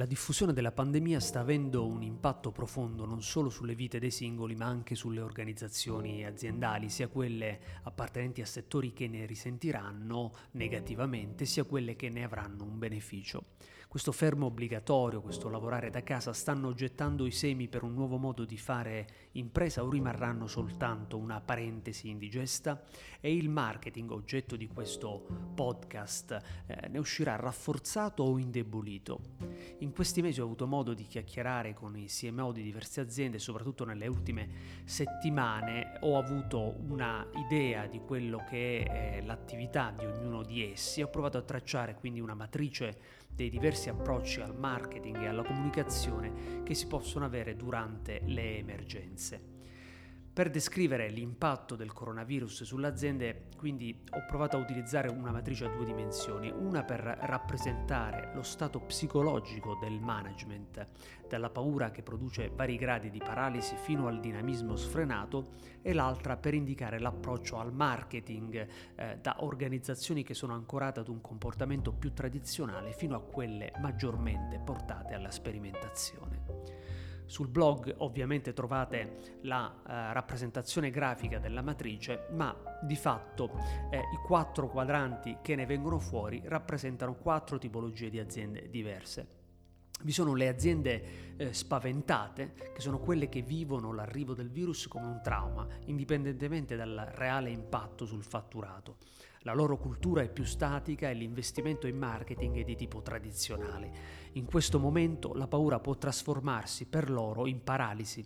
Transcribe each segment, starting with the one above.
La diffusione della pandemia sta avendo un impatto profondo non solo sulle vite dei singoli ma anche sulle organizzazioni aziendali, sia quelle appartenenti a settori che ne risentiranno negativamente, sia quelle che ne avranno un beneficio. Questo fermo obbligatorio, questo lavorare da casa stanno gettando i semi per un nuovo modo di fare impresa o rimarranno soltanto una parentesi indigesta? E il marketing, oggetto di questo podcast, eh, ne uscirà rafforzato o indebolito? In questi mesi ho avuto modo di chiacchierare con i CMO di diverse aziende, soprattutto nelle ultime settimane ho avuto una idea di quello che è eh, l'attività di ognuno di essi, ho provato a tracciare quindi una matrice dei diversi approcci al marketing e alla comunicazione che si possono avere durante le emergenze. Per descrivere l'impatto del coronavirus sulle aziende, quindi ho provato a utilizzare una matrice a due dimensioni, una per rappresentare lo stato psicologico del management, dalla paura che produce vari gradi di paralisi fino al dinamismo sfrenato, e l'altra per indicare l'approccio al marketing eh, da organizzazioni che sono ancorate ad un comportamento più tradizionale fino a quelle maggiormente portate alla sperimentazione. Sul blog ovviamente trovate la eh, rappresentazione grafica della matrice, ma di fatto eh, i quattro quadranti che ne vengono fuori rappresentano quattro tipologie di aziende diverse. Vi sono le aziende eh, spaventate, che sono quelle che vivono l'arrivo del virus come un trauma, indipendentemente dal reale impatto sul fatturato. La loro cultura è più statica e l'investimento in marketing è di tipo tradizionale. In questo momento la paura può trasformarsi per loro in paralisi.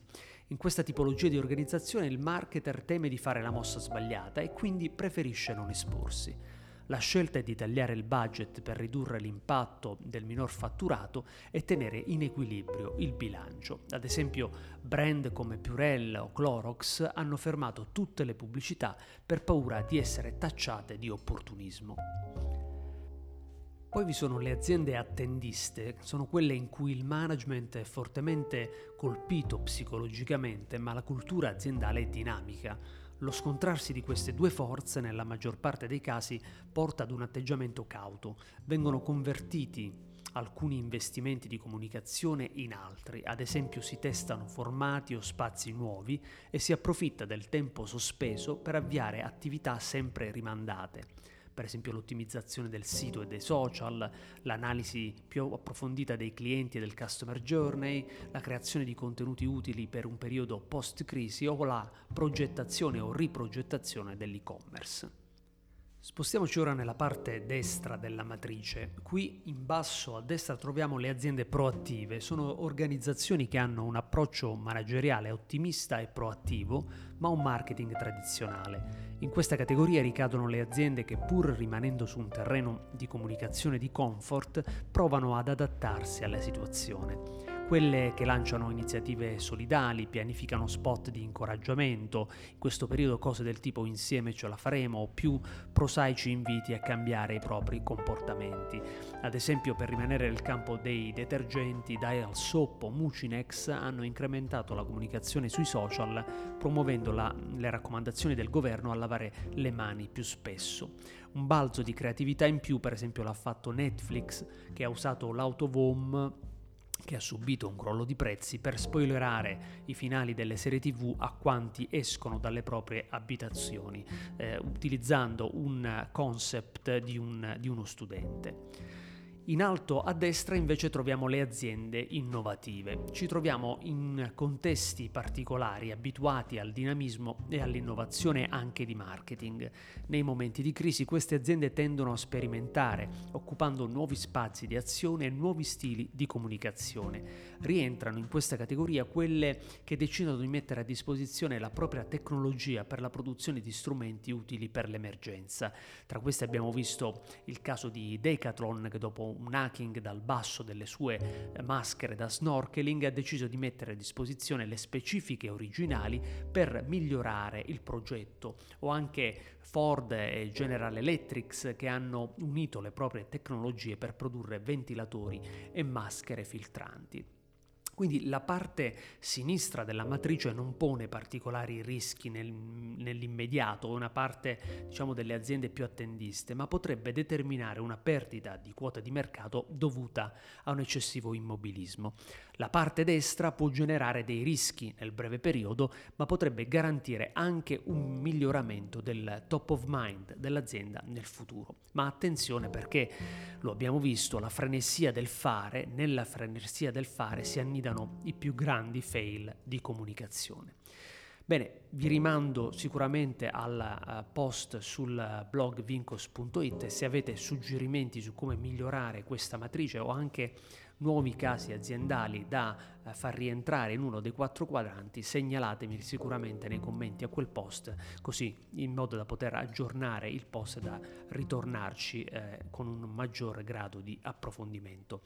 In questa tipologia di organizzazione il marketer teme di fare la mossa sbagliata e quindi preferisce non esporsi. La scelta è di tagliare il budget per ridurre l'impatto del minor fatturato e tenere in equilibrio il bilancio. Ad esempio, brand come Purell o Clorox hanno fermato tutte le pubblicità per paura di essere tacciate di opportunismo. Poi vi sono le aziende attendiste, sono quelle in cui il management è fortemente colpito psicologicamente, ma la cultura aziendale è dinamica. Lo scontrarsi di queste due forze, nella maggior parte dei casi, porta ad un atteggiamento cauto. Vengono convertiti alcuni investimenti di comunicazione in altri, ad esempio si testano formati o spazi nuovi e si approfitta del tempo sospeso per avviare attività sempre rimandate per esempio l'ottimizzazione del sito e dei social, l'analisi più approfondita dei clienti e del customer journey, la creazione di contenuti utili per un periodo post-crisi o la progettazione o riprogettazione dell'e-commerce. Spostiamoci ora nella parte destra della matrice. Qui in basso a destra troviamo le aziende proattive. Sono organizzazioni che hanno un approccio manageriale ottimista e proattivo, ma un marketing tradizionale. In questa categoria ricadono le aziende che pur rimanendo su un terreno di comunicazione di comfort provano ad adattarsi alla situazione quelle che lanciano iniziative solidali, pianificano spot di incoraggiamento, in questo periodo cose del tipo insieme ce la faremo o più prosaici inviti a cambiare i propri comportamenti. Ad esempio per rimanere nel campo dei detergenti, Dial Soap o Mucinex hanno incrementato la comunicazione sui social promuovendo la, le raccomandazioni del governo a lavare le mani più spesso. Un balzo di creatività in più per esempio l'ha fatto Netflix che ha usato l'autovom che ha subito un crollo di prezzi per spoilerare i finali delle serie tv a quanti escono dalle proprie abitazioni, eh, utilizzando un concept di, un, di uno studente. In alto a destra invece troviamo le aziende innovative. Ci troviamo in contesti particolari abituati al dinamismo e all'innovazione anche di marketing. Nei momenti di crisi queste aziende tendono a sperimentare, occupando nuovi spazi di azione e nuovi stili di comunicazione. Rientrano in questa categoria quelle che decidono di mettere a disposizione la propria tecnologia per la produzione di strumenti utili per l'emergenza. Tra queste abbiamo visto il caso di Decathlon che dopo un hacking dal basso delle sue eh, maschere da snorkeling, ha deciso di mettere a disposizione le specifiche originali per migliorare il progetto. O anche Ford e General Electric che hanno unito le proprie tecnologie per produrre ventilatori e maschere filtranti. Quindi la parte sinistra della matrice non pone particolari rischi nel, nell'immediato, una parte diciamo, delle aziende più attendiste, ma potrebbe determinare una perdita di quota di mercato dovuta a un eccessivo immobilismo. La parte destra può generare dei rischi nel breve periodo, ma potrebbe garantire anche un miglioramento del top of mind dell'azienda nel futuro. Ma attenzione perché lo abbiamo visto, la frenesia del fare, nella frenesia del fare si annida affidano i più grandi fail di comunicazione. Bene, vi rimando sicuramente al eh, post sul blog vincos.it se avete suggerimenti su come migliorare questa matrice o anche nuovi casi aziendali da eh, far rientrare in uno dei quattro quadranti, segnalatemi sicuramente nei commenti a quel post, così in modo da poter aggiornare il post e da ritornarci eh, con un maggior grado di approfondimento.